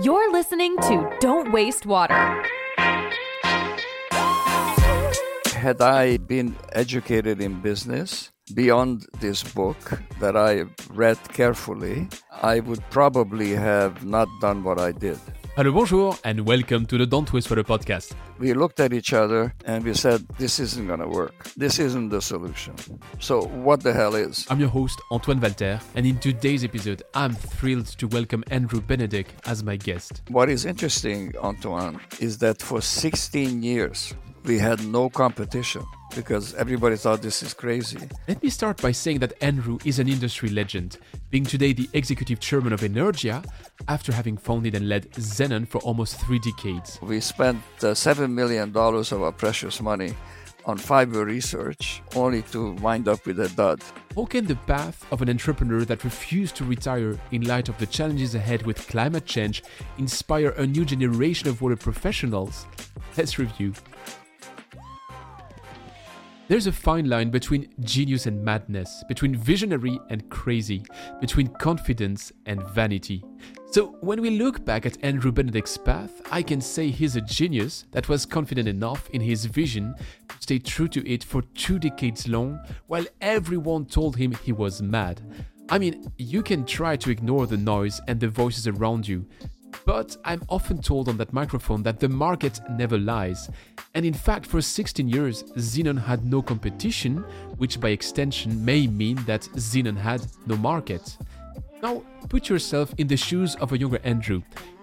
You're listening to Don't Waste Water. Had I been educated in business beyond this book that I read carefully, I would probably have not done what I did. Hello, bonjour, and welcome to the Don't Waste the podcast. We looked at each other and we said, This isn't going to work. This isn't the solution. So, what the hell is? I'm your host, Antoine Valter, and in today's episode, I'm thrilled to welcome Andrew Benedek as my guest. What is interesting, Antoine, is that for 16 years, we had no competition because everybody thought this is crazy. Let me start by saying that Andrew is an industry legend, being today the executive chairman of Anaergia after having founded and led Zenon for almost three decades. We spent uh, $7 million of our precious money on fiber research only to wind up with a dud. How can the path of an entrepreneur that refused to retire in light of the challenges ahead with climate change inspire a new generation of water professionals? Let's review. There's a fine line between genius and madness, between visionary and crazy, between confidence and vanity. So, when we look back at Andrew Benedek's path, I can say he's a genius that was confident enough in his vision to stay true to it for two decades long, while everyone told him he was mad. I mean, you can try to ignore the noise and the voices around you, but I'm often told on that microphone that the market never lies. And in fact, for 16 years, Zenon had no competition, which by extension may mean that Zenon had no market. Now, put yourself in the shoes of a younger Andrew.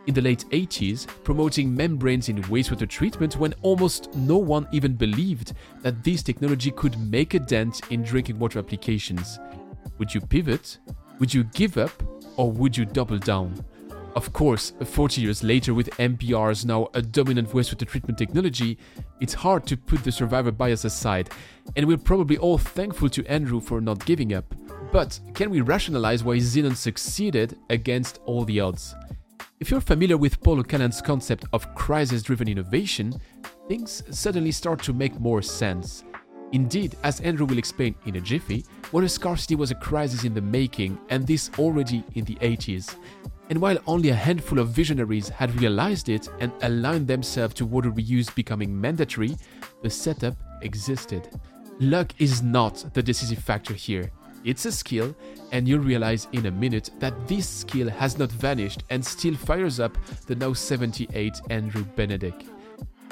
In the late 80s, promoting membranes in wastewater treatment when almost no one even believed that this technology could make a dent in drinking water applications. Would you pivot? Would you give up? Or would you double down? Of course, 40 years later, with MBRs now a dominant wastewater treatment technology, it's hard to put the survivor bias aside, and we're probably all thankful to Andrew for not giving up. But can we rationalize why Zenon succeeded against all the odds? If you're familiar with Paul O'Callaghan's concept of crisis driven innovation, things suddenly start to make more sense. Indeed, as Andrew will explain in a jiffy, water scarcity was a crisis in the making, and this already in the 80s. And while only a handful of visionaries had realized it and aligned themselves to water reuse becoming mandatory, the setup existed. Luck is not the decisive factor here. It's a skill, and you'll realize in a minute that this skill has not vanished and still fires up the now 78 Andrew Benedek.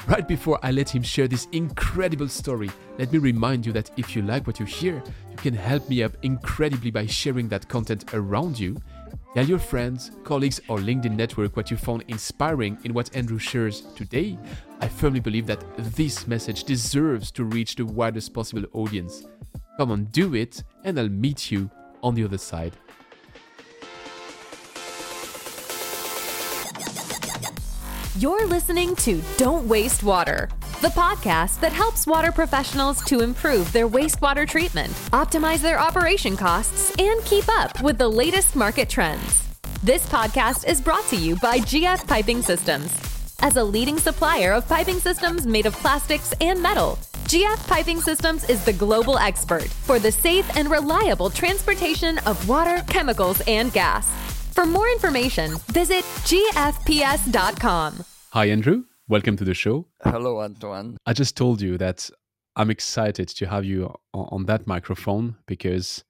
Right before I let him share this incredible story, let me remind you that if you like what you hear, you can help me up incredibly by sharing that content around you Tell your friends, colleagues, or LinkedIn network what you found inspiring in what Andrew shares today. I firmly believe that this message deserves to reach the widest possible audience. Come on, do it, and I'll meet you on the other side. You're listening to Don't Waste Water, the podcast that helps water professionals to improve their wastewater treatment, optimize their operation costs, and keep up with the latest market trends. This podcast is brought to you by GF Piping Systems. As a leading supplier of piping systems made of plastics and metal, GF Piping Systems is the global expert for the safe and reliable transportation of water, chemicals, and gas. For more information, visit gfps.com. Hi, Andrew. Welcome to the show. Hello, Antoine. I just told you that I'm excited to have you on that microphone because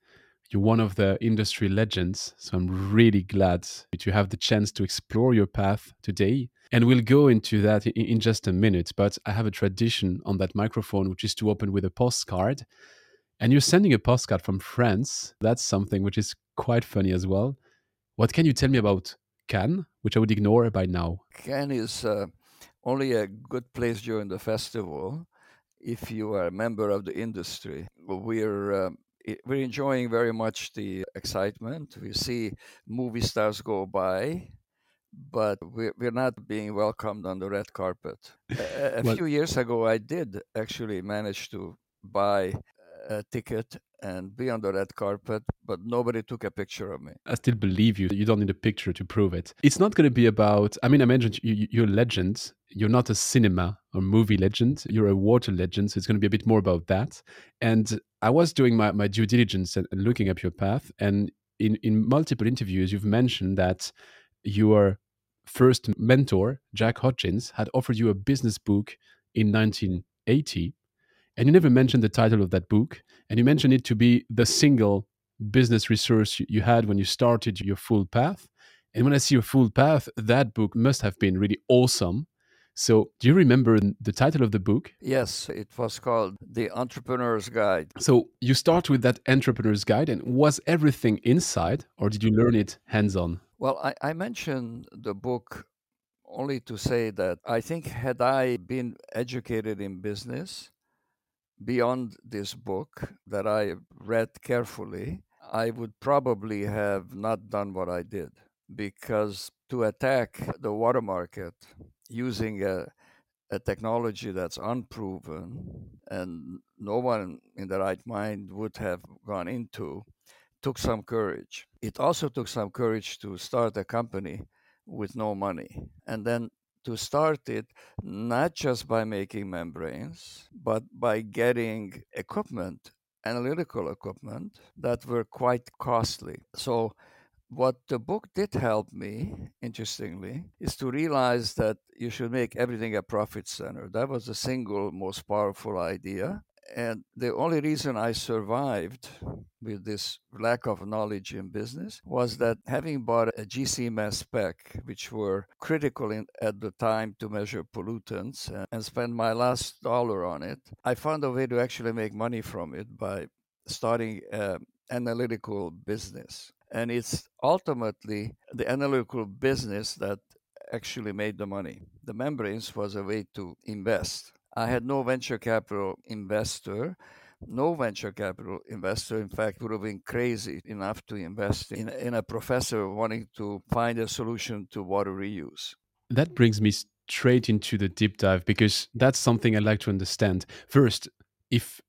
you're one of the industry legends. So I'm really glad to have the chance to explore your path today. And we'll go into that in just a minute. But I have a tradition on that microphone, which is to open with a postcard. And you're sending a postcard from France. That's something which is quite funny as well. What can you tell me about Cannes, which I would ignore by now? Cannes is uh, only a good place during the festival if you are a member of the industry. We're um, we're enjoying very much the excitement. We see movie stars go by, but we're, we're not being welcomed on the red carpet. A, a well, few years ago, I did actually manage to buy a ticket and be on the red carpet, but nobody took a picture of me. I still believe you. You don't need a picture to prove it. It's not going to be about, I mean, I mentioned you, you're a legend. You're not a cinema or movie legend. You're a water legend. So it's going to be a bit more about that. And I was doing my, my due diligence and, looking up your path. And in, in multiple interviews, you've mentioned that your first mentor, Jack Hodgins, had offered you a business book in 1980, and you never mentioned the title of that book, and you mentioned it to be the single business resource you had when you started your full path. And when I see your full path, that book must have been really awesome. So, do you remember the title of the book? Yes, it was called The Entrepreneur's Guide. So, you start with that Entrepreneur's Guide, and was everything inside, or did you learn it hands on? Well, I, I mentioned the book only to say that I think, had I been educated in business beyond this book that I read carefully, uh-huh. I would probably have not done what I did because to attack the water market using a, a technology that's unproven and no one in the right mind would have gone into took some courage. It also took some courage to start a company with no money and then to start it not just by making membranes but by getting equipment analytical equipment that were quite costly so what the book did help me, interestingly, is to realize that you should make everything a profit center. That was the single most powerful idea. And the only reason I survived with this lack of knowledge in business was that having bought a GC mass spec, which were critical in, at the time to measure pollutants, and, and spend my last dollar on it, I found a way to actually make money from it by starting an analytical business. And it's ultimately the analytical business that actually made the money. The membranes was a way to invest. I had no venture capital investor. No venture capital investor, in fact, would have been crazy enough to invest in, in a professor wanting to find a solution to water reuse. That brings me straight into the deep dive because that's something I'd like to understand. First, if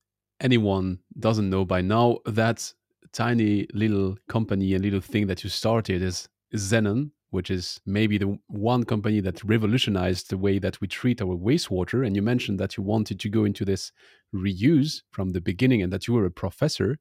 anyone doesn't know by now, that tiny little company and little thing that you started is Zenon, which is maybe the one company that revolutionized the way that we treat our wastewater. And you mentioned that you wanted to go into this reuse from the beginning and that you were a professor.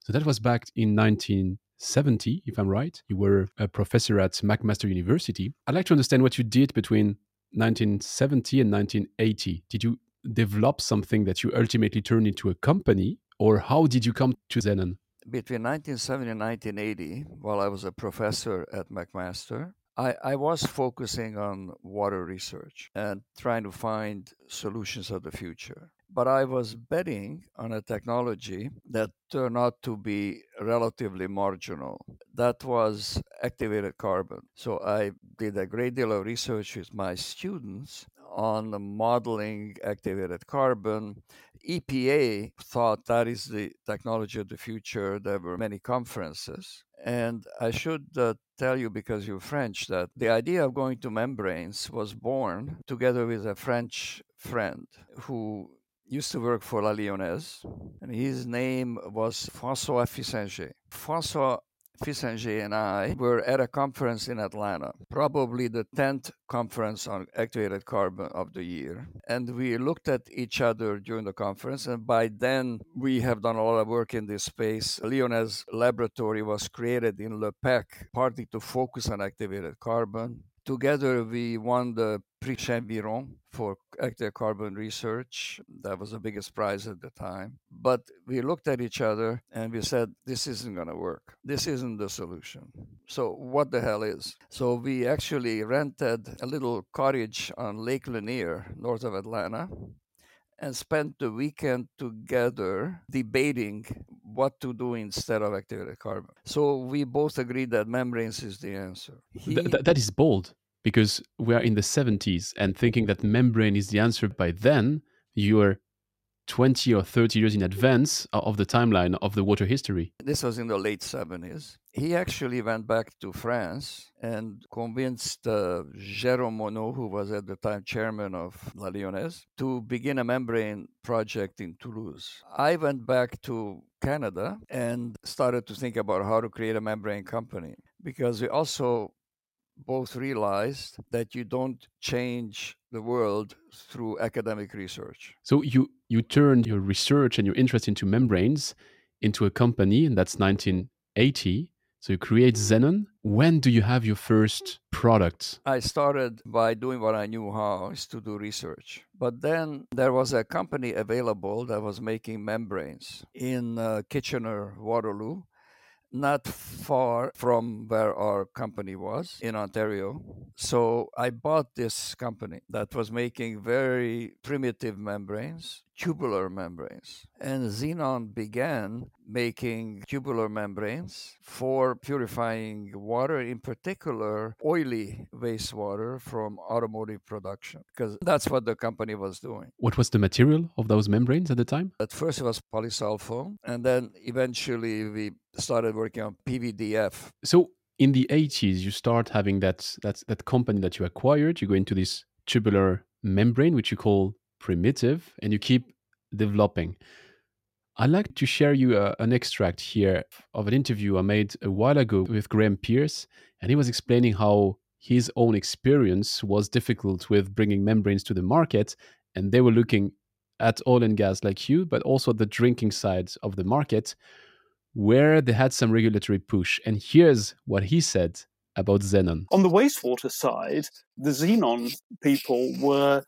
So that was back in 1970, if I'm right. You were a professor at McMaster University. I'd like to understand what you did between 1970 and 1980. Did you develop something that you ultimately turned into a company, or how did you come to Zenon? Between 1970 and 1980, while I was a professor at McMaster, I, I, was focusing on water research and trying to find solutions of the future. But I was betting on a technology that turned out to be relatively marginal. That was activated carbon. So I did a great deal of research with my students on modeling activated carbon EPA thought that is the technology of the future. There were many conferences. And I should uh, tell you, because you're French, that the idea of going to membranes was born together with a French friend who used to work for La Lyonnaise, and his name was François Fiessinger. François Fiessinger and I were at a conference in Atlanta, probably the 10th conference on activated carbon of the year. And we looked at each other during the conference. And by then, we have done a lot of work in this space. Lyonnaise laboratory was created in Le Pecq, partly to focus on activated carbon. Together, we won the Prix Chambiron for active carbon research. That was the biggest prize at the time. But we looked at each other and we said, this isn't going to work. This isn't the solution. So, what the hell is? So, we actually rented a little cottage on Lake Lanier, north of Atlanta, and spent the weekend together debating what to do instead of activated carbon. So we both agreed that membranes is the answer. He, Th- that is bold because we are in the 70s and thinking that membrane is the answer by then, you're 20 or 30 years in advance of the timeline of the water history. This was in the late 70s. He actually went back to France and convinced uh, Jérôme Monod, who was at the time chairman of La Lyonnaise, to begin a membrane project in Toulouse. I went back to Canada and started to think about how to create a membrane company because we also both realized that you don't change the world through academic research. So you you turned your research and your interest into membranes into a company, and that's 1980. So you create Zenon. when do you have your first product? I started by doing what I knew how is to do research. But then there was a company available that was making membranes in uh, Kitchener, Waterloo not far from where our company was in Ontario. So I bought this company that was making very primitive membranes, tubular membranes. And Zenon began making tubular membranes for purifying water, in particular oily wastewater from automotive production, because that's what the company was doing. What was the material of those membranes at the time? At first, it was polysulfone, and then eventually we started working on PVDF. So in the 80s, you start having that that that company that you acquired. You go into this tubular membrane, which you call primitive, and you keep developing. I'd like to share you a, an extract here of an interview I made a while ago with Graham Pearce, and he was explaining how his own experience was difficult with bringing membranes to the market, and they were looking at oil and gas like you, but also the drinking side of the market, where they had some regulatory push. And here's what he said about Zenon. On the wastewater side, the Zenon people were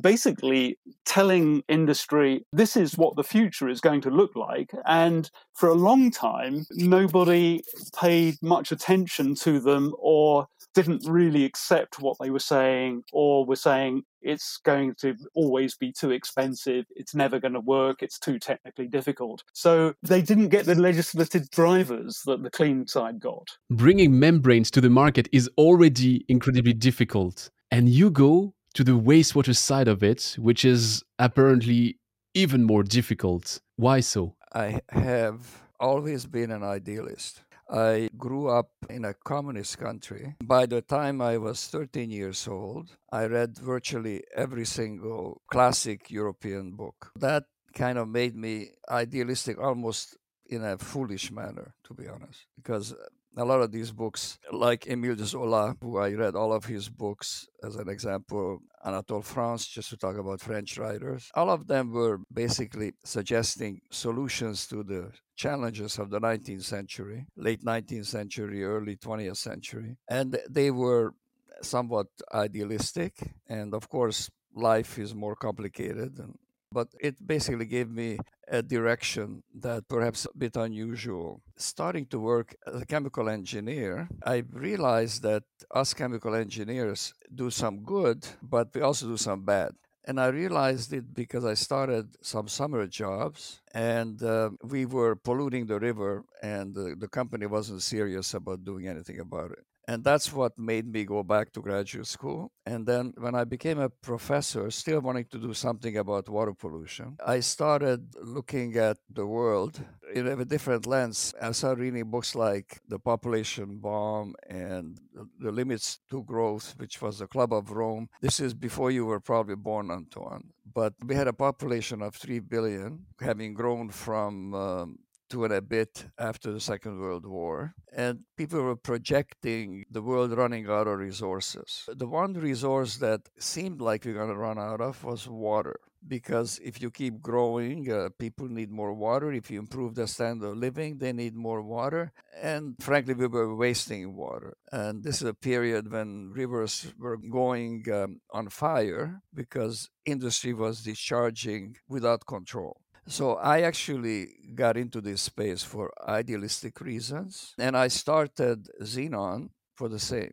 basically telling industry this is what the future is going to look like. And for a long time, nobody paid much attention to them or didn't really accept what they were saying or were saying it's going to always be too expensive, it's never going to work, it's too technically difficult. So they didn't get the legislative drivers that the clean side got. Bringing membranes to the market is already incredibly difficult. And you go to the wastewater side of it, which is apparently even more difficult. Why so? I have always been an idealist. I grew up in a communist country. By the time I was 13 years old, I read virtually every single classic European book. That kind of made me idealistic almost in a foolish manner, to be honest, because a lot of these books, like Emile de Zola, who I read all of his books as an example, Anatole France, just to talk about French writers, all of them were basically suggesting solutions to the challenges of the 19th century, late 19th century, early 20th century. And they were somewhat idealistic. And of course, life is more complicated and but it basically gave me a direction that perhaps a bit unusual. Starting to work as a chemical engineer, I realized that us chemical engineers do some good, but we also do some bad. And I realized it because I started some summer jobs and uh, we were polluting the river, and the, the company wasn't serious about doing anything about it. And that's what made me go back to graduate school. And then when I became a professor, still wanting to do something about water pollution, I started looking at the world in a different lens. I started reading books like The Population Bomb and The Limits to Growth, which was the Club of Rome. This is before you were probably born, Antoine. But we had a population of 3 billion, having grown from um, two and a bit after the Second World War, and people were projecting the world running out of resources. The one resource that seemed like we're going to run out of was water. Because if you keep growing, uh, people need more water. If you improve the standard of living, they need more water. And frankly, we were wasting water. And this is a period when rivers were going um, on fire because industry was discharging without control. So I actually got into this space for idealistic reasons, and I started Zenon for the same.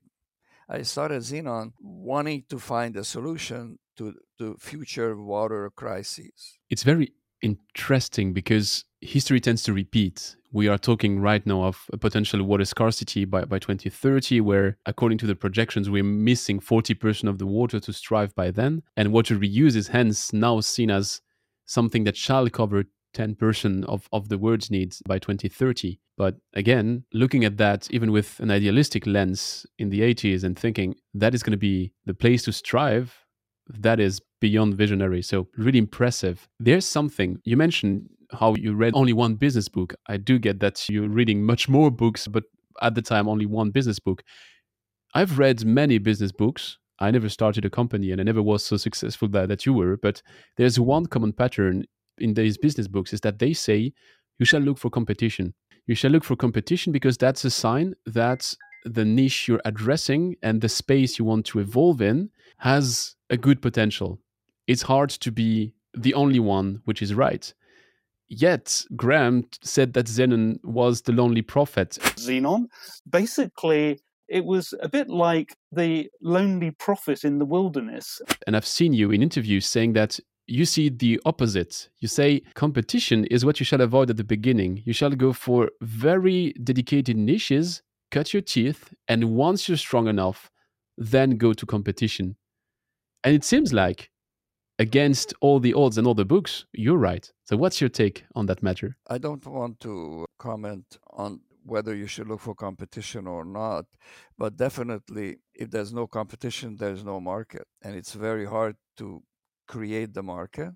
I started Zenon wanting to find a solution to, to future water crises. It's very interesting because history tends to repeat. We are talking right now of a potential water scarcity by, by 2030, where, according to the projections, we're missing 40% of the water to strive by then. And water reuse is hence now seen as something that shall cover 10% of, of the world's needs by 2030. But again, looking at that, even with an idealistic lens in the 80s and thinking that is going to be the place to strive, that is beyond visionary. So, really impressive. There's something you mentioned how you read only one business book. I do get that you're reading much more books, but at the time, only one business book. I've read many business books I never started a company and I never was so successful that, that you were. But there's one common pattern in these business books is that they say you shall look for competition. You shall look for competition because that's a sign that the niche you're addressing and the space you want to evolve in has a good potential. It's hard to be the only one which is right. Yet, Graham said that Zenon was the lonely prophet. Zenon, basically, it was a bit like the lonely prophet in the wilderness. And I've seen you in interviews saying that you see the opposite. You say competition is what you shall avoid at the beginning. You shall go for very dedicated niches, cut your teeth, and once you're strong enough, then go to competition. And it seems like against all the odds and all the books, you're right. So, what's your take on that matter? I don't want to comment on whether you should look for competition or not, but definitely, if there's no competition, there's no market. And it's very hard to create the market.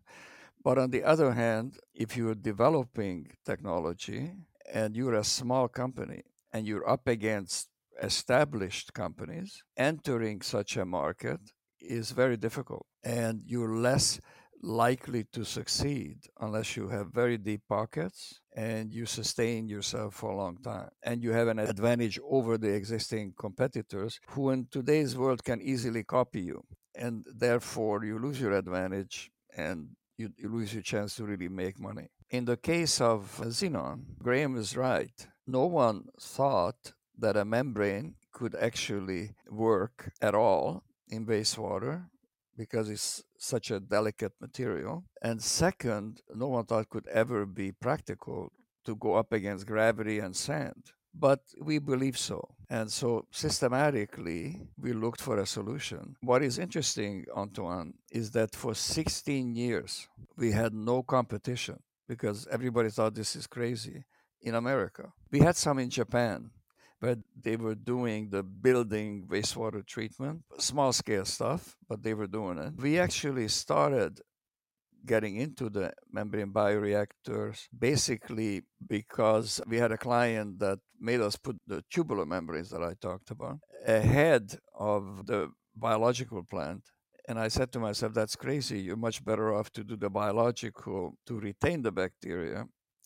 But on the other hand, if you're developing technology and you're a small company and you're up against established companies, entering such a market is very difficult and you're less likely to succeed unless you have very deep pockets and you sustain yourself for a long time. And you have an advantage over the existing competitors who in today's world can easily copy you. And therefore you lose your advantage and you, you lose your chance to really make money. In the case of Zenon graham is right. No one thought that a membrane could actually work at all in wastewater because it's such a delicate material. And second, no one thought could ever be practical to go up against gravity and sand. But we believe so. And so systematically, we looked for a solution. What is interesting, Antoine, is that for 16 years, we had no competition because everybody thought this is crazy in America. We had some in Japan, but they were doing the building wastewater treatment, small scale stuff, but they were doing it. We actually started getting into the membrane bioreactors basically because we had a client that made us put the tubular membranes that I talked about ahead of the biological plant. And I said to myself, that's crazy. You're much better off to do the biological to retain the bacteria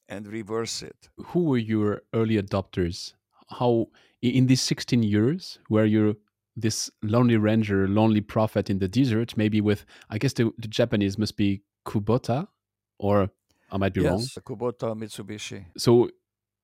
and reverse it. Who were your early adopters? How in these 16 years where you're this lonely ranger, lonely prophet in the desert, maybe with, I guess the, the Japanese must be Kubota, or I might be yes, wrong. Kubota Mitsubishi. So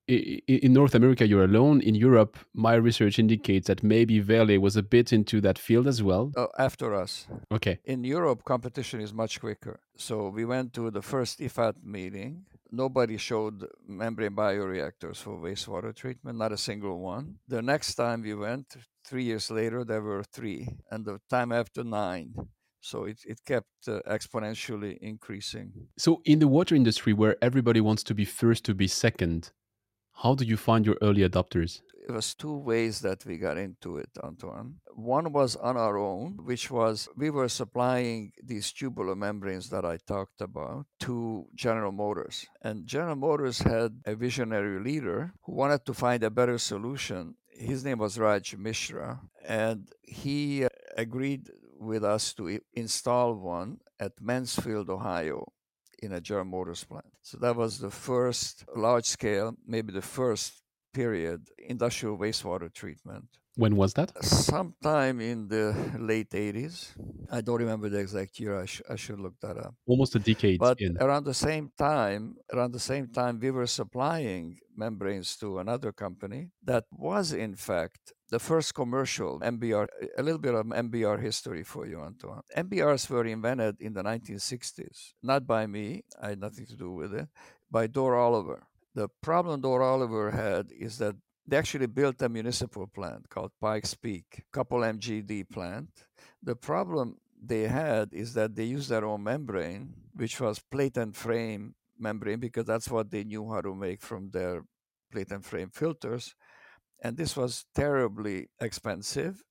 in North America, you're alone. In Europe, my research indicates that maybe Vale was a bit into that field as well. Oh, after us. Okay. In Europe, competition is much quicker. So we went to the first IFAT meeting nobody showed membrane bioreactors for wastewater treatment, not a single one. The next time we went, three years later, there were three, and the time after, nine. So it, it kept uh, exponentially increasing. So, in the water industry where everybody wants to be first to be second, how do you find your early adopters? it was two ways that we got into it, Antoine. One was on our own, which was we were supplying these tubular membranes that I talked about to General Motors. And General Motors had a visionary leader who wanted to find a better solution. His name was Raj Mishra, and he uh, agreed with us to install one at Mansfield, Ohio in a General Motors plant. So that was the first large scale, maybe the first period, industrial wastewater treatment. When was that? Sometime in the late 80s. I don't remember the exact year. I, sh- I should look that up. Almost a decade. But in. around the same time, around the same time, we were supplying membranes to another company that was, in fact, the first commercial MBR. A little bit of MBR history for you, Antoine. MBRs were invented in the 1960s, not by me. I had nothing to do with it. By Dorr Oliver the problem Dorr Oliver had is that they actually built a municipal plant called Pikes Peak, couple MGD plant. The problem they had is that they used their own membrane, which was plate and frame membrane, because that's what they knew how to make from their plate and frame filters. And this was terribly expensive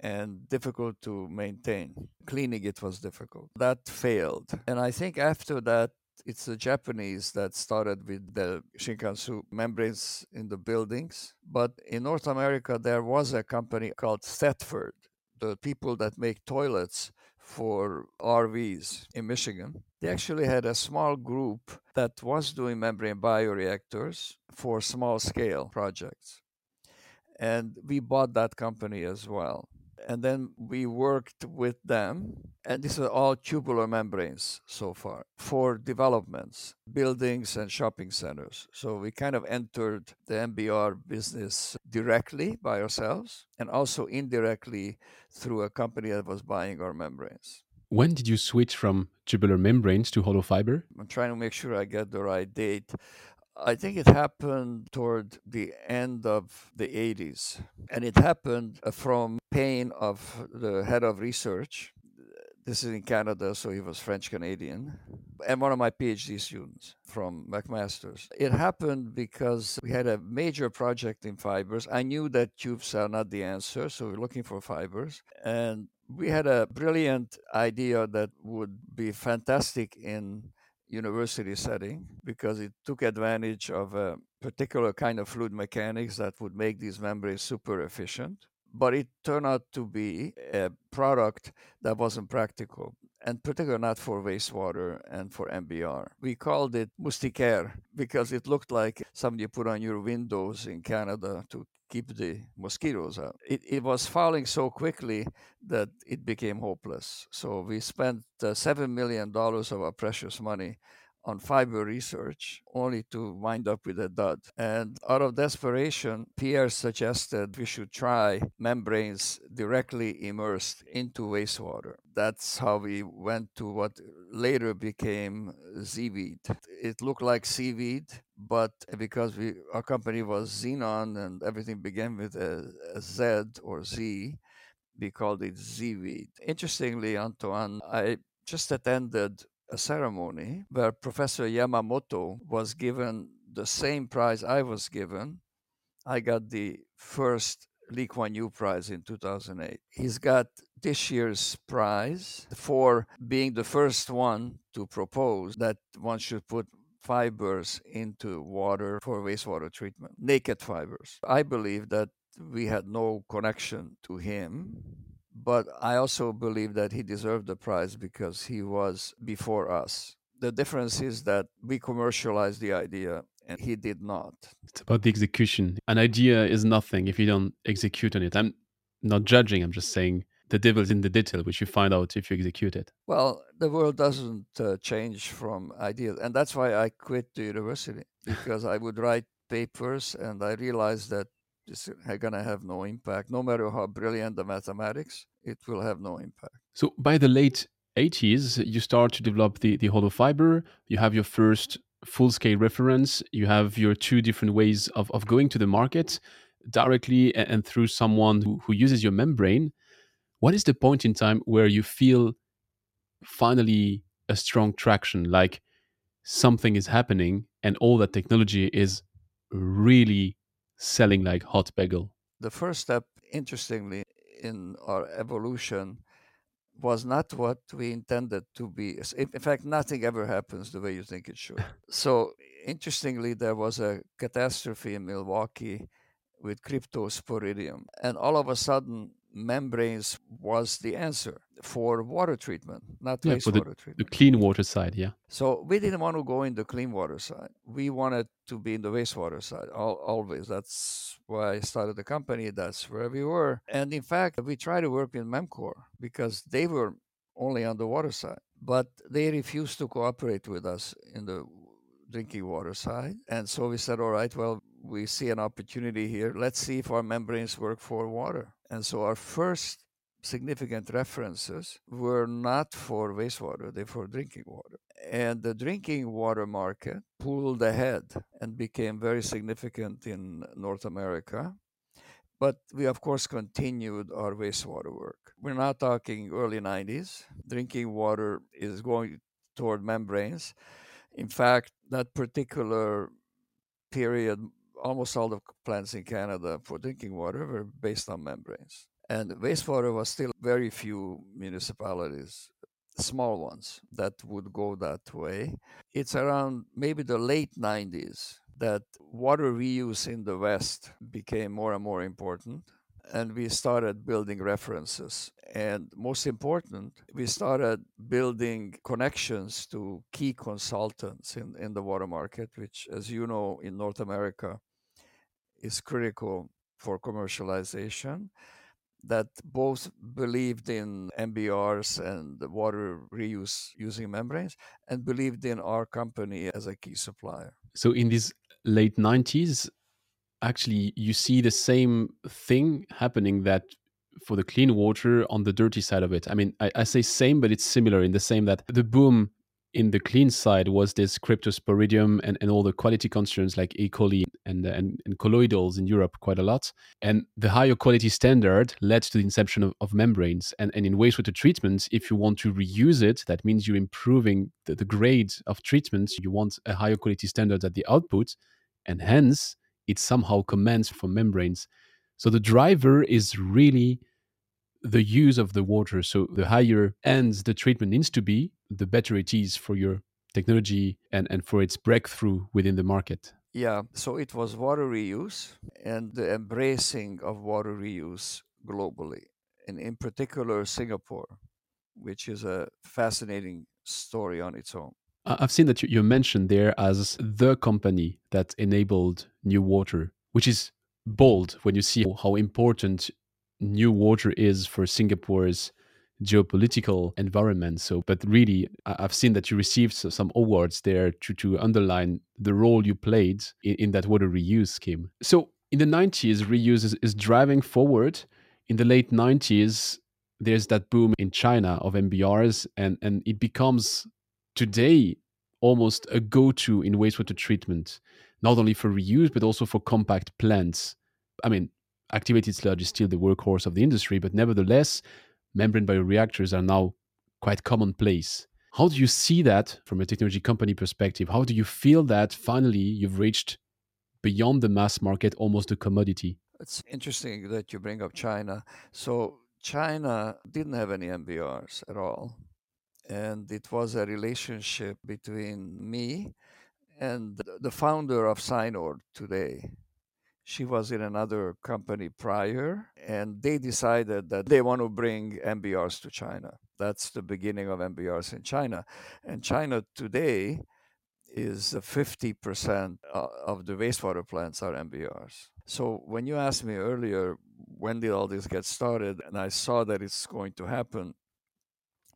and difficult to maintain. Cleaning it was difficult. That failed. And I think after that, it's the Japanese that started with the Shinkansu membranes in the buildings. But in North America, there was a company called Thetford, the people that make toilets for RVs in Michigan. They actually had a small group that was doing membrane bioreactors for small scale projects. And we bought that company as well and then we worked with them and these are all tubular membranes so far for developments buildings and shopping centers so we kind of entered the mbr business directly by ourselves and also indirectly through a company that was buying our membranes when did you switch from tubular membranes to hollow fiber? I'm trying to make sure I get the right date. I think it happened toward the end of the 80s. And it happened uh, from pain of the head of research. This is in Canada, so he was French Canadian, and one of my PhD students from McMaster's. It happened because we had a major project in fibers. I knew that tubes are not the answer, so we're looking for fibers. And we had a brilliant idea that would be fantastic in university setting because it took advantage of a particular kind of fluid mechanics that would make these membranes super efficient. But it turned out to be a product that wasn't practical, and particularly not for wastewater and for MBR. We called it moustiquaire because it looked like something you put on your windows in Canada to keep the mosquitoes out. It, it was falling so quickly that it became hopeless. So we spent uh, $7 million of our precious money on fiber research only to wind up with a dud. And out of desperation, Pierre suggested we should try membranes directly immersed into wastewater. That's how we went to what later became Zeeweed. It looked like seaweed, but because we our company was Zenon and everything began with a, a Z or Z, we called it Zeeweed. Interestingly, Antoine, I just attended a ceremony where Professor Yamamoto was given the same prize I was given. I got the first Lee Kuan Yew Prize in 2008. He's got this year's prize for being the first one to propose that one should put fibers into water for wastewater treatment, naked fibers. I believe that we had no connection to him but I also believe that he deserved the prize because he was before us. The difference is that we commercialized the idea and he did not. It's about the execution. An idea is nothing if you don't execute on it. I'm not judging, I'm just saying the devil's in the detail, which you find out if you execute it. Well, the world doesn't uh, change from ideas. And that's why I quit the university because I would write papers and I realized that it's going to have no impact. No matter how brilliant the mathematics, it will have no impact. So by the late 80s, you start to develop the, the hollow fiber. You have your first full scale reference. You have your two different ways of, of going to the market directly and through someone who, who uses your membrane. What is the point in time where you feel finally a strong traction, like something is happening and all that technology is really selling like hot bagel? The first step, interestingly, in our evolution was not what we intended to be. In fact, nothing ever happens the way you think it should. so, interestingly, there was a catastrophe in Milwaukee with cryptosporidium, and all of a sudden, membranes was the answer for water treatment, not yeah, wastewater the, treatment. The clean water side, yeah. So we didn't want to go in the clean water side. We wanted to be in the wastewater side always. That's why I started the company. That's where we were. And in fact, we tried to work with Memcor because they were only on the water side, but they refused to cooperate with us in the drinking water side. And so we said, all right, well, we see an opportunity here. Let's see if our membranes work for water. And so our first significant references were not for wastewater, they for drinking water. And the drinking water market pulled ahead and became very significant in North America. But we, of course, continued our wastewater work. We're now talking early 90s. Drinking water is going toward membranes. In fact, that particular period, almost all the plants in Canada for drinking water were based on membranes. And wastewater was still very few municipalities, small ones, that would go that way. It's around maybe the late 90s that water reuse in the West became more and more important. And we started building references. And most important, we started building connections to key consultants in, in the water market, which, as you know, in North America is critical for commercialization that both believed in MBRs and water reuse using membranes and believed in our company as a key supplier. So in these late 90s, actually you see the same thing happening that for the clean water on the dirty side of it. I mean, I, I say same, but it's similar in the same that the boom in the clean side was this cryptosporidium and, and all the quality concerns like E. coli and, uh, and, and colloidals in Europe quite a lot. And the higher quality standard led to the inception of, of membranes. And, and in wastewater treatment, if you want to reuse it, that means you're improving the, the grade of treatment. You want a higher quality standard at the output. And hence, it somehow commands for membranes. So the driver is really the use of the water. So the higher ends the treatment needs to be, the better it is for your technology and, and for its breakthrough within the market. Yeah, so it was water reuse and the embracing of water reuse globally, and in particular Singapore, which is a fascinating story on its own. I've seen that you mentioned there as the company that enabled new water, which is bold when you see how important new water is for Singapore's geopolitical environment. So, but really, I've seen that you received some awards there to, to underline the role you played in, in that water reuse scheme. So, in the 90s, reuse is, is driving forward. In the late 90s, there's that boom in China of MBRs, and, and it becomes today almost a go to in wastewater treatment, not only for reuse, but also for compact plants. I mean, activated sludge is still the workhorse of the industry, but nevertheless, membrane bioreactors are now quite commonplace. How do you see that from a technology company perspective? How do you feel that finally you've reached beyond the mass market, almost a commodity? It's interesting that you bring up China. So, China didn't have any MBRs at all. And it was a relationship between me and the founder of Synord today, she was in another company prior, and they decided that they want to bring MBRs to China. That's the beginning of MBRs in China. And China today is 50% uh, of the wastewater plants are MBRs. So when you asked me earlier, when did all this get started, and I saw that it's going to happen,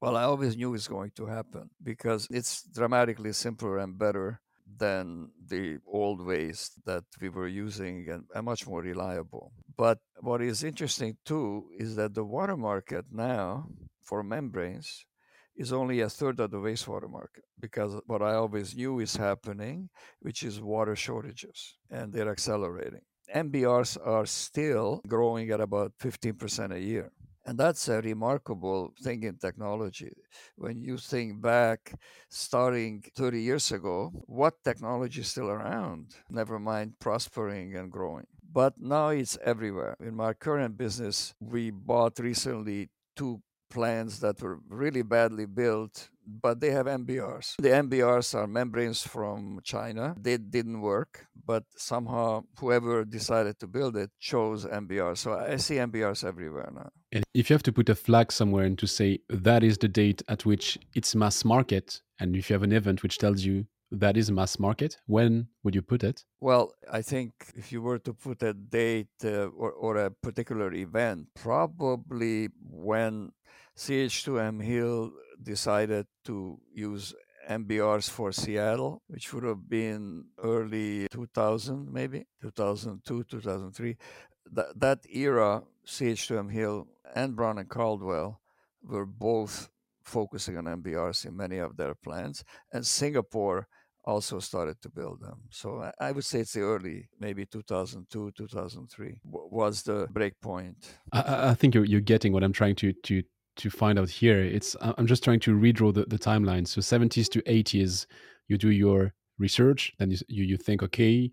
well, I always knew it's going to happen because it's dramatically simpler and better than the old ways that we were using and, much more reliable. But what is interesting too is that the water market now for membranes is only a third of the wastewater market because what I always knew is happening, which is water shortages, and they're accelerating. MBRs are still growing at about 15% a year. And that's a remarkable thing in technology. When you think back, starting 30 years ago, what technology is still around? Never mind prospering and growing. But now it's everywhere. In my current business, we bought recently two plants that were really badly built, but they have MBRs. The MBRs are membranes from China. They didn't work, but somehow whoever decided to build it chose MBRs. So I see MBRs everywhere now. And if you have to put a flag somewhere and to say that is the date at which it's mass market, and if you have an event which tells you that is mass market, when would you put it? Well, I think if you were to put a date uh, or, or a particular event, probably when CH2M Hill decided to use MBRs for Seattle, which would have been early 2000, maybe 2002, 2003. That, that era, CH2M Hill and Brown and Caldwell were both focusing on MBRs in many of their plants, and Singapore also started to build them. So I would say it's the early, maybe 2002, 2003 was the break point. I, I think you're, you're getting what I'm trying to, to, to find out here. It's I'm just trying to redraw the, the timeline. So 70s to 80s, you do your research, then you, you think, okay,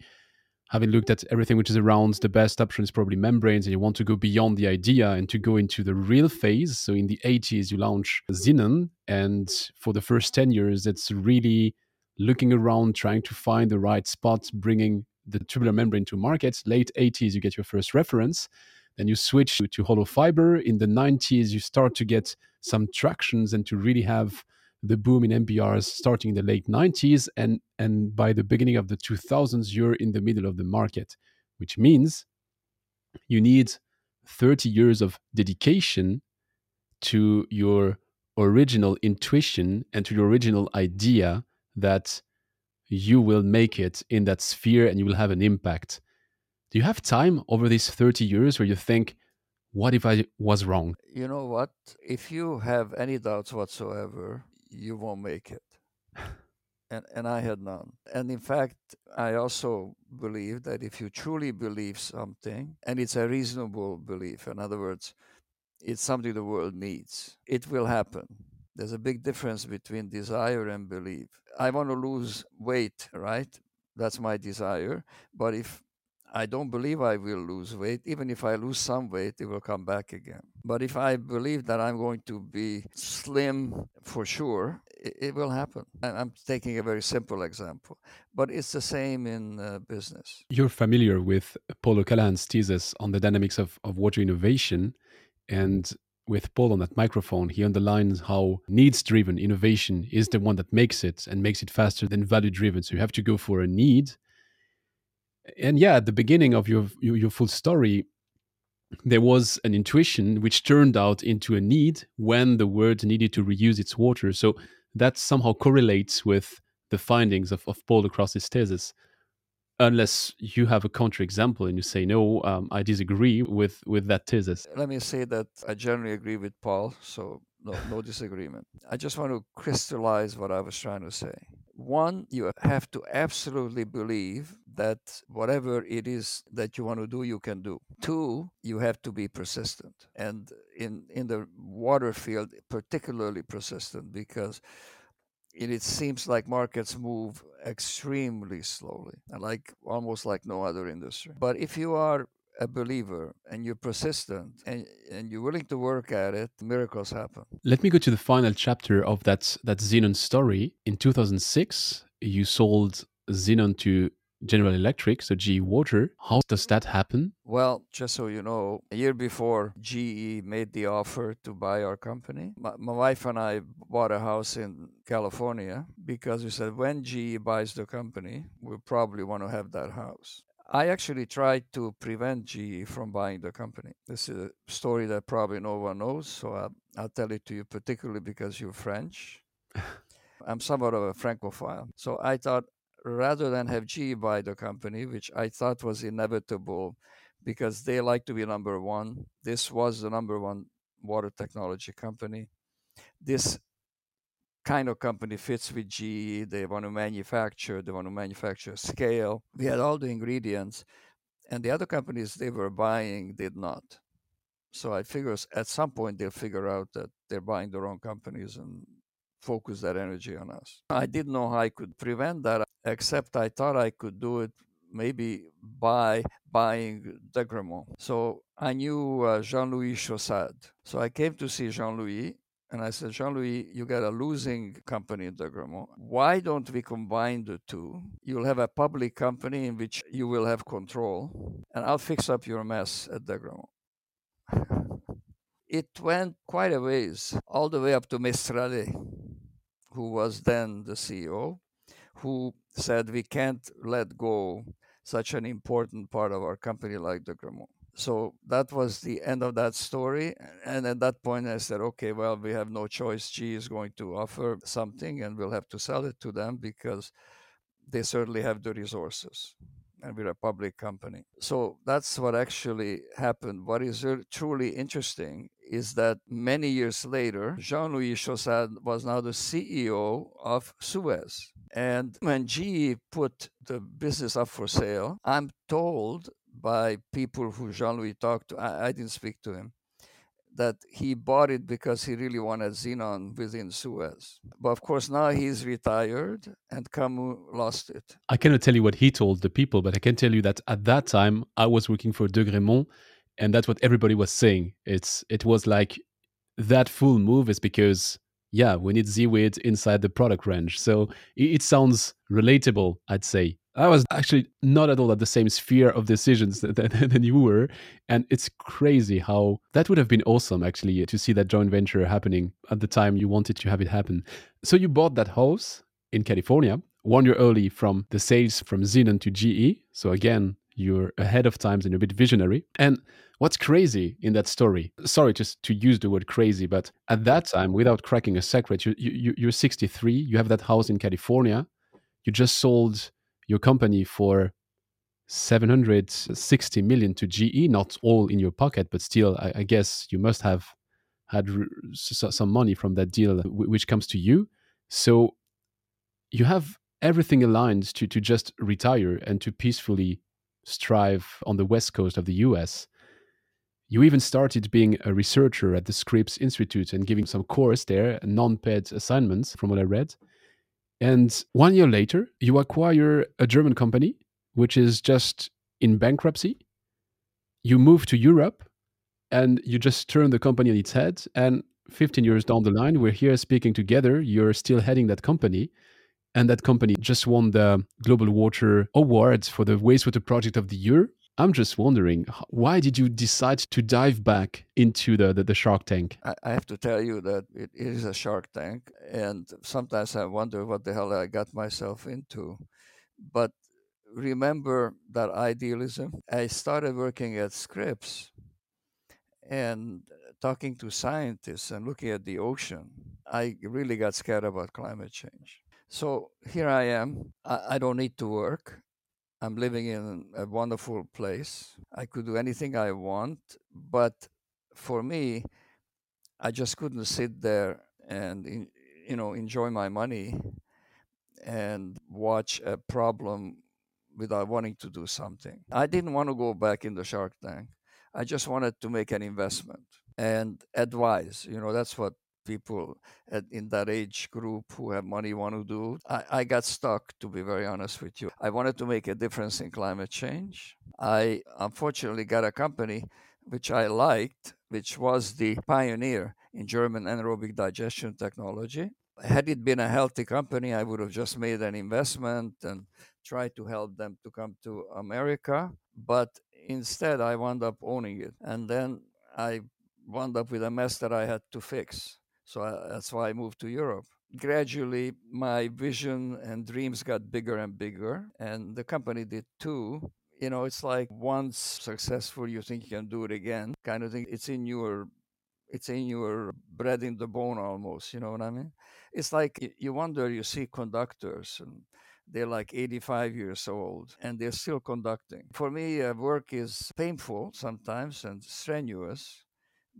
having looked at everything which is around, the best option is probably membranes, and you want to go beyond the idea and to go into the real phase. So in the 80s, you launch Zenon, and for the first 10 years, it's really looking around, trying to find the right spot, bringing the tubular membrane to market. Late 80s, you get your first reference. Then you switch to, to hollow fiber. In the 90s, you start to get some tractions and to really have the boom in MBRs starting in the late 90s. And, and by the beginning of the 2000s, you're in the middle of the market, which means you need 30 years of dedication to your original intuition and to your original idea that you will make it in that sphere and you will have an impact. Do you have time over these 30 years where you think, what if I was wrong? You know what? If you have any doubts whatsoever, you won't make it. and, and I had none. And in fact, I also believe that if you truly believe something, and it's a reasonable belief, in other words, it's something the world needs, it will happen. There's a big difference between desire and belief. I want to lose weight, right? That's my desire. But if I don't believe I will lose weight. Even if I lose some weight, it will come back again. But if I believe that I'm going to be slim for sure, it, will happen. And I'm taking a very simple example, but it's the same in uh, business. You're familiar with Paul O'Callaghan's thesis on the dynamics of, of water innovation. And with Paul on that microphone, he underlines how needs driven innovation is the one that makes it and makes it faster than value driven. So you have to go for a need and yeah, at the beginning of your, your, your full story, there was an intuition which turned out into a need when the world needed to reuse its water. So that somehow correlates with the findings of, of Paul across his thesis. Unless you have a counterexample and you say, no, um, I disagree with, with that thesis. Let me say that I generally agree with Paul, so no, no disagreement. I just want to crystallize what I was trying to say. One, you have to absolutely believe that whatever it is that you want to do, you can do. Two, you have to be persistent. And in, in the water field, particularly persistent because it, it seems like markets move extremely slowly, like almost like no other industry. But if you are a believer and you're persistent and, and you're willing to work at it, miracles happen. Let me go to the final chapter of that that Zenon story. In 2006, you sold Zenon to General Electric, so GE Water. How does that happen? Well, just so you know, a year before GE made the offer to buy our company, my, my, wife and I bought a house in California because we said when GE buys the company, we'll probably want to have that house. I actually tried to prevent GE from buying the company. This is a story that probably no one knows, so I'll, I'll tell it to you, particularly because you're French. I'm somewhat of a Francophile. So I thought rather than have GE buy the company, which I thought was inevitable because they like to be number one, this was the number one water technology company. This kind of company fits with GE. They want to manufacture, they want to manufacture scale. We had all the ingredients, and the other companies they were buying did not. So I figure at some point they'll figure out that they're buying the wrong companies and focus that energy on us. I didn't know how I could prevent that, except I thought I could do it maybe by buying Degremont. So I knew uh, Jean Louis Chaussade. So I came to see Jean Louis and I said, Jean Louis, you got a losing company in Degremont. Why don't we combine the two? You'll have a public company in which you will have control, and I'll fix up your mess at Degremont. it went quite a ways, all the way up to Mestrallet, who was then the CEO, who said, We can't let go such an important part of our company like Degremont so that was the end of that story. And at that point, I said, okay, well, we have no choice. GE is going to offer something, and we'll have to sell it to them because they certainly have the resources. And we're a public company. So that's what actually happened. What is truly interesting is that many years later, Jean Louis Chaussade was now the CEO of Suez. And when GE put the business up for sale, I'm told by people who Jean Louis talked to. I, I, didn't speak to him. That he bought it because he really wanted Zenon within Suez. But of course, now he's retired and Camus lost it. I cannot tell you what he told the people, but I can tell you that at that time, I was working for Degremont, and that's what everybody was saying. It's It was like that full move is because yeah, we need ZeeWeed inside the product range. So it sounds relatable, I'd say. I was actually not at all at the same sphere of decisions than, you were. And it's crazy how that would have been awesome, actually, to see that joint venture happening at the time you wanted to have it happen. So you bought that house in California, one year early from the sales from Zenon to GE. So again, you're ahead of times and a bit visionary. And what's crazy in that story? Sorry, just to use the word crazy, but at that time, without cracking a secret, you, you, you're 63. You have that house in California. You just sold your company for 760 million to GE, not all in your pocket, but still, I, I guess you must have had some money from that deal, uh, which comes to you. So you have everything aligned to, to just retire and to peacefully strive on the west coast of the US. You even started being a researcher at the Scripps Institute and giving some course there, non paid assignments, from what I read. And one year later, you acquire a German company which is just in bankruptcy. You move to Europe and you just turn the company on its head. And 15 years down the line, we're here speaking together. You're still heading that company. And that company just won the Global Water Award for the Wastewater Project of the Year. I'm just wondering, why did you decide to dive back into the, the, the Shark Tank? I, have to tell you that it is a Shark Tank. And sometimes I wonder what the hell I got myself into. But remember that idealism. I started working at Scripps and talking to scientists and looking at the ocean. I really got scared about climate change. So here I am. I, I don't need to work. I'm living in a wonderful place. I could do anything I want, but for me, I just couldn't sit there and you know enjoy my money and watch a problem without wanting to do something. I didn't want to go back in the Shark Tank. I just wanted to make an investment and advise. You know, that's what people at, in that age group who have money want to do. I, I got stuck, to be very honest with you. I wanted to make a difference in climate change. I unfortunately got a company which I liked, which was the pioneer in German anaerobic digestion technology. Had it been a healthy company, I would have just made an investment and tried to help them to come to America. But instead, I wound up owning it. And then I wound up with a mess that I had to fix. So I, that's why I moved to Europe. Gradually, my vision and dreams got bigger and bigger, and the company did too. You know, it's like once successful, you think you can do it again, kind of thing. It's in your it's in your bread in the bone almost you know what i mean it's like you wonder you see conductors and they're like 85 years old and they're still conducting. For me, uh, work is painful sometimes and strenuous,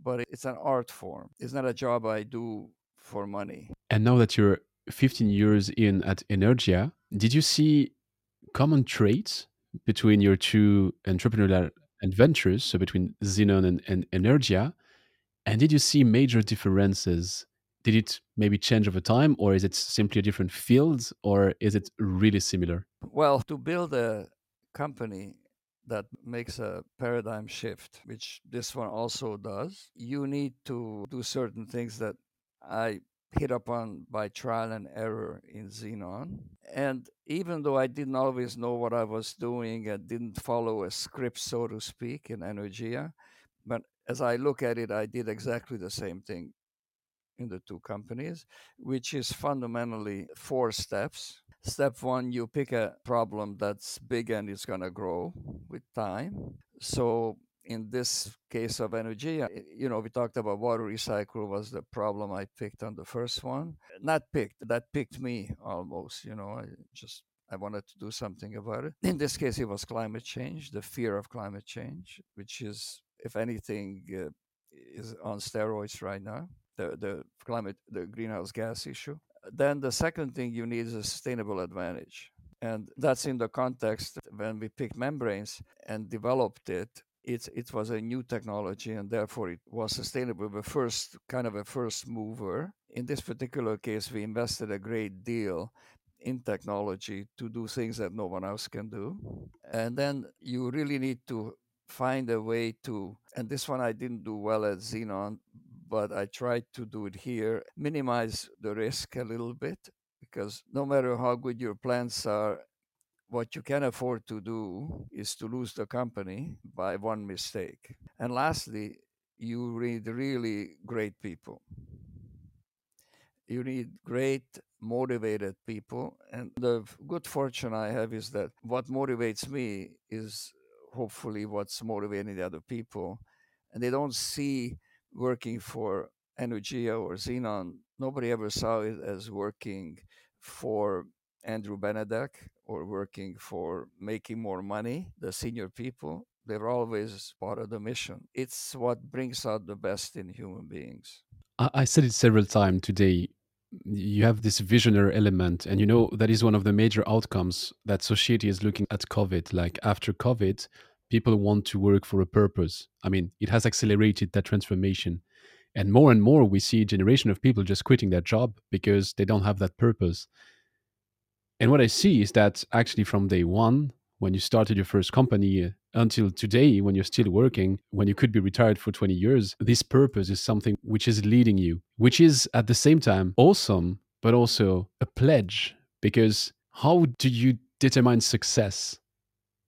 but it's an art form. It's not a job I do for money. And now that you're 15 years in at Anaergia, did you see common traits between your two entrepreneurial adventures, so between Zenon and, and Anaergia? And did you see major differences did it maybe change over time or is it simply a different field or is it really similar well to build a company that makes a paradigm shift which this one also does you need to do certain things that i hit upon by trial and error in Zenon. And even though I didn't always know what I was doing and didn't follow a script, so to speak, in Anaergia, but as I look at it, I did exactly the same thing in the two companies, which is fundamentally four steps. Step one, you pick a problem that's big and it's going to grow with time. So, in this case of energy, you know, we talked about water recycle was the problem I picked on the first one. Not picked, that picked me almost, you know, I just I wanted to do something about it. In this case, it was climate change, the fear of climate change, which is, if anything, uh, is on steroids right now the, the climate, the greenhouse gas issue. Then the second thing you need is a sustainable advantage. And that's in the context when we picked membranes and developed it, it, it was a new technology and therefore it was sustainable. The first kind of a first mover. In this particular case, we invested a great deal in technology to do things that no one else can do. And then you really need to find a way to, and this one I didn't do well at Zenon, but I tried to do it here, minimize the risk a little bit, because no matter how good your plans are, what you can afford to do is to lose the company by one mistake. And lastly, you need really great people. You need great, motivated people. And the good fortune I have is that what motivates me is hopefully what's motivating the other people. And they don't see working for Anaergia or Zenon, Nobody ever saw it as working for Andrew Benedek or working for making more money, the senior people. They're always part of the mission. It's what brings out the best in human beings. I said it several times today you have this visionary element and you know that is one of the major outcomes that society is looking at covid like after covid people want to work for a purpose. I mean it has accelerated that transformation. And more and more we see a generation of people just quitting their job because they don't have that purpose. And what i see is that actually from day one when you started your first company until today when you're still working when you could be retired for 20 years this purpose is something which is leading you which is at the same time awesome but also a pledge. Because how do you determine success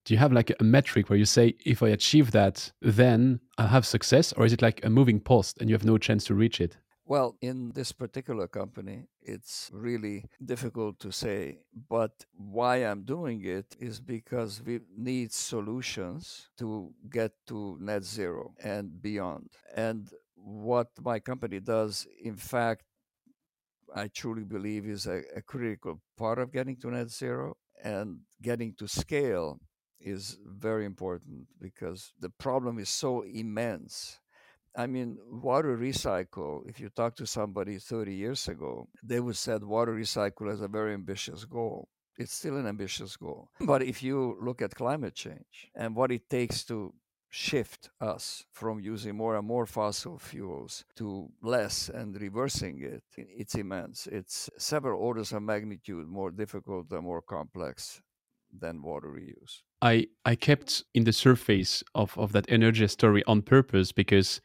do you have like a metric where you say if i achieve that then i'll have success or is it like a moving post and you have no chance to reach it well, in this particular company, it's really difficult to say. But why I'm doing it is because we need solutions to get to net zero and beyond. And what my company does, in fact, I truly believe is a, a critical part of getting to net zero and getting to scale is very important because the problem is so immense I mean, water recycle, if you talk to somebody 30 years ago, they would said water recycle is a very ambitious goal. It's still an ambitious goal. But if you look at climate change and what it takes to shift us from using more and more fossil fuels to less and reversing it, it's immense. It's several orders of magnitude more difficult and more complex than water reuse. I, I kept in the surface of, of that energy story on purpose because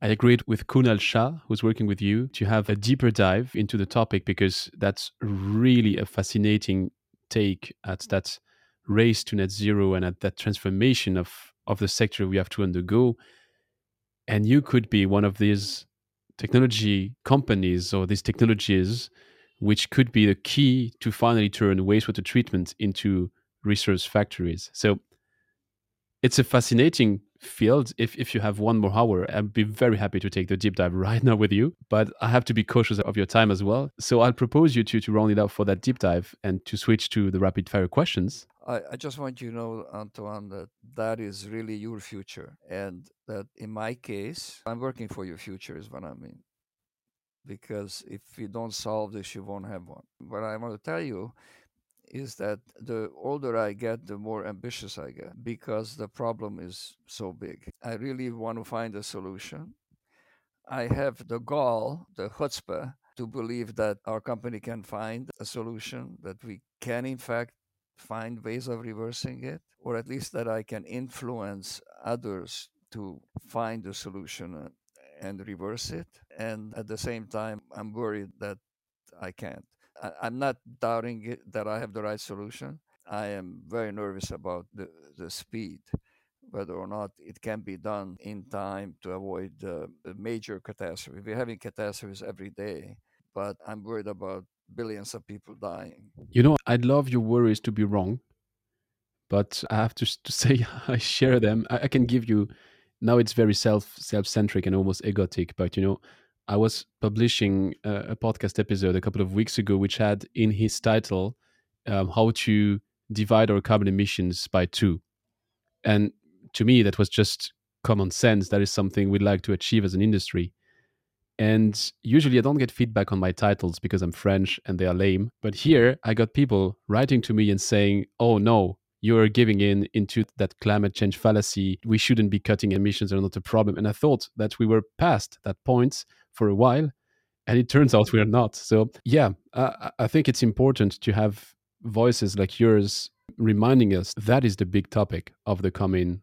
I agreed with Kunal Shah, who's working with you, to have a deeper dive into the topic because that's really a fascinating take at that race to net zero and at that transformation of, of the sector we have to undergo. And you could be one of these technology companies or these technologies which could be the key to finally turn wastewater treatment into resource factories. So it's a fascinating field. If, if you have one more hour, I'd be very happy to take the deep dive right now with you. But I have to be cautious of your time as well. So I'll propose you to, to round it up for that deep dive and to switch to the rapid fire questions. I, I just want you to know, Antoine, that that is really your future. And that in my case, I'm working for your future, is what I mean. Because if you don't solve this, you won't have one. What I want to tell you is that the older I get, the more ambitious I get because the problem is so big. I really want to find a solution. I have the gall, the chutzpah, to believe that our company can find a solution, that we can, in fact, find ways of reversing it, or at least that I can influence others to find a solution uh, and reverse it. And at the same time, I'm worried that I can't. I'm not doubting that I have the right solution. I am very nervous about the, the speed, whether or not it can be done in time to avoid uh, a major catastrophe. We're having catastrophes every day, but I'm worried about billions of people dying. You know, I'd love your worries to be wrong, but I have to, to say I share them. I, I can give you now it's very self self centric and almost egotic, but you know, I was publishing a, a, podcast episode a couple of weeks ago, which had in his title um, how to divide our carbon emissions by two. And to me, that was just common sense. That is something we'd like to achieve as an industry. And usually I don't get feedback on my titles because I'm French and they are lame. But here I got people writing to me and saying, oh no, you are giving in into that climate change fallacy. We shouldn't be cutting emissions, are not a problem. And I thought that we were past that point for a while and it turns out we're not so yeah I, I think it's important to have voices like yours reminding us that is the big topic of the coming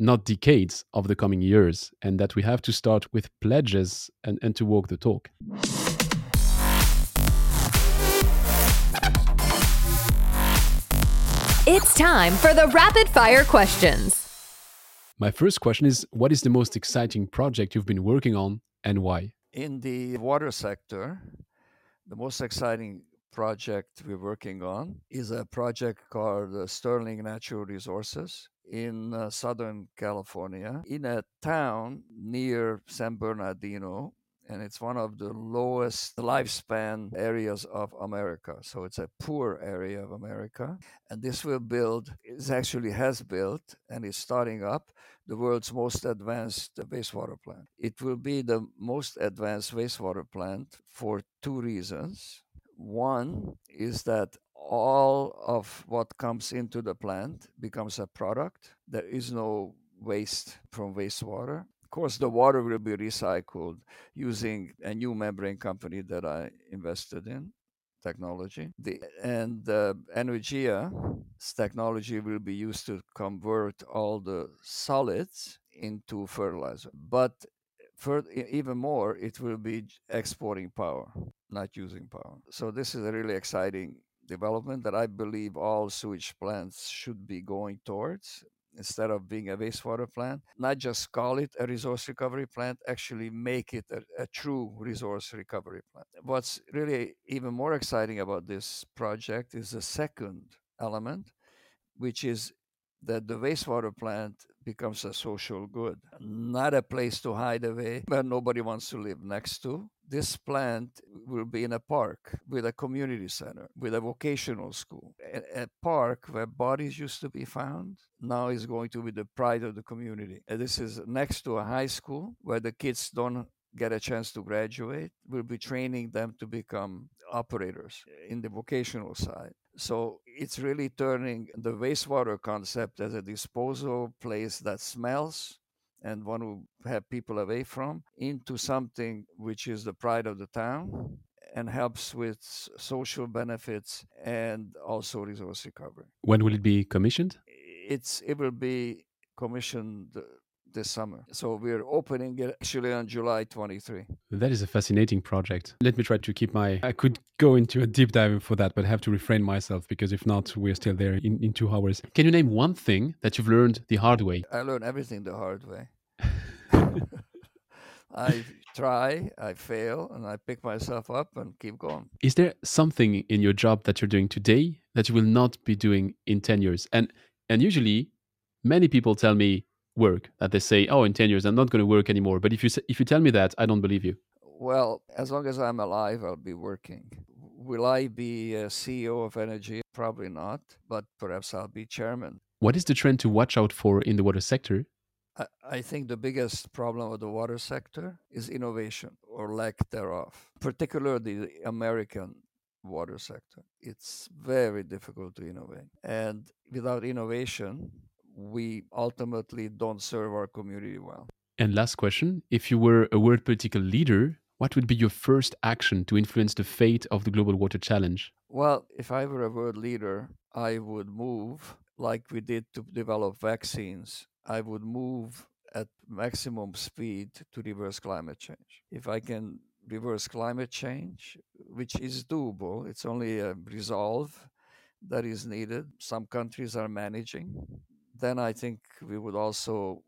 not decades of the coming years and that we have to start with pledges and, and to walk the talk it's time for the rapid fire questions my first question is what is the most exciting project you've been working on and why in the water sector, the most exciting project we're working on is a project called uh, Sterling Natural Resources. in uh, Southern California in a town near San Bernardino and it's one of the lowest lifespan areas of America. So it's a poor area of America. And this will build, it actually has built and is starting up the world's most advanced wastewater plant. It will be the most advanced wastewater plant for two reasons. One is that all of what comes into the plant becomes a product. There is no waste from wastewater course, the water will be recycled using a new membrane company that I invested in technology. The, and uh, technology will be used to convert all the solids into fertilizer. But for even more, it will be exporting power, not using power. So this is a really exciting development that I believe all sewage plants should be going towards instead of being a wastewater plant, not just call it a resource recovery plant, actually make it a, a, true resource recovery plant. What's really even more exciting about this project is the second element, which is that the wastewater plant becomes a social good, not a place to hide away where nobody wants to live next to. This plant will be in a park with a community center, with a vocational school. A, a park where bodies used to be found now is going to be the pride of the community. And this is next to a high school where the kids don't get a chance to graduate. We'll be training them to become operators in the vocational side. So it's really turning the wastewater concept as a disposal place that smells and want to have people away from into something which is the pride of the town and helps with social benefits and also resource recovery. When will it be commissioned? It's it will be commissioned this summer. So we're opening it actually on July 23. That is a fascinating project. Let me try to keep my. I could go into a deep dive for that, but I have to refrain myself because if not, we're still there in, in two hours. Can you name one thing that you've learned the hard way? I learned everything the hard way. I try, I fail, and I pick myself up and keep going. Is there something in your job that you're doing today that you will not be doing in 10 years? And and usually many people tell me work that they say oh in 10 years i'm not going to work anymore. But if you if you tell me that i don't believe you. Well as long as i'm alive i'll be working. Will i be a ceo of Anaergia probably not but perhaps i'll be chairman. What is the trend to watch out for in the water sector? I think the biggest problem of the water sector is innovation or lack thereof, particularly the American water sector. It's very difficult to innovate. And without innovation, we ultimately don't serve our community well. And last question if you were a world political leader, what would be your first action to influence the fate of the global water challenge? Well, if I were a world leader, I would move like we did to develop vaccines. I would move at maximum speed to reverse climate change. If I can reverse climate change, which is doable, it's only a resolve that is needed. Some countries are managing then I think we would also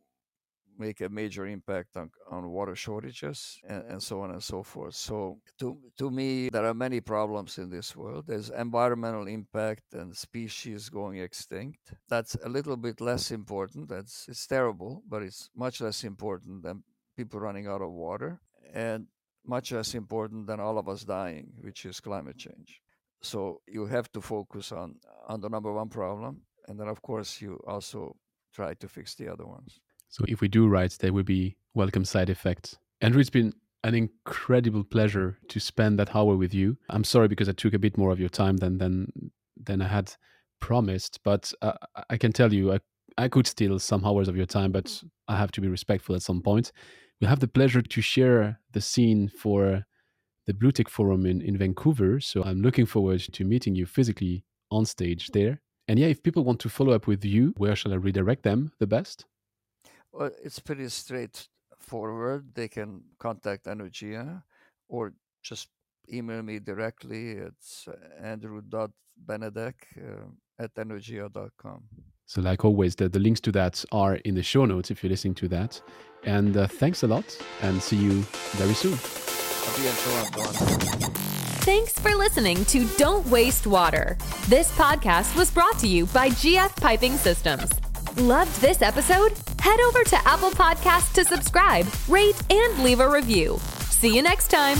make a major impact on, on water shortages and, and, so on and so forth. So to to me, there are many problems in this world. There's environmental impact and species going extinct. That's a little bit less important. That's it's terrible, but it's much less important than people running out of water and much less important than all of us dying, which is climate change. So you have to focus on on the number one problem and then of course you also try to fix the other ones. So if we do right there will be welcome side effects. Andrew it's been an incredible pleasure to spend that hour with you. I'm sorry because i took a bit more of your time than than than i had promised but uh, i can tell you I, I could steal some hours of your time but i have to be respectful at some point. We have the pleasure to share the scene for the blue tech forum in, in vancouver so i'm looking forward to meeting you physically on stage there and yeah, if people want to follow up with you, where shall I redirect them the best? Well, it's pretty straightforward. They can contact Anaergia or just email me directly. It's andrew.benedek uh, at anaergia.com. So, like always, the, the links to that are in the show notes if you're listening to that. And uh, thanks a lot and see you very soon. Thanks for listening to Don't Waste Water. This podcast was brought to you by GF Piping Systems. Loved this episode? Head over to Apple Podcasts to subscribe, rate, and leave a review. See you next time.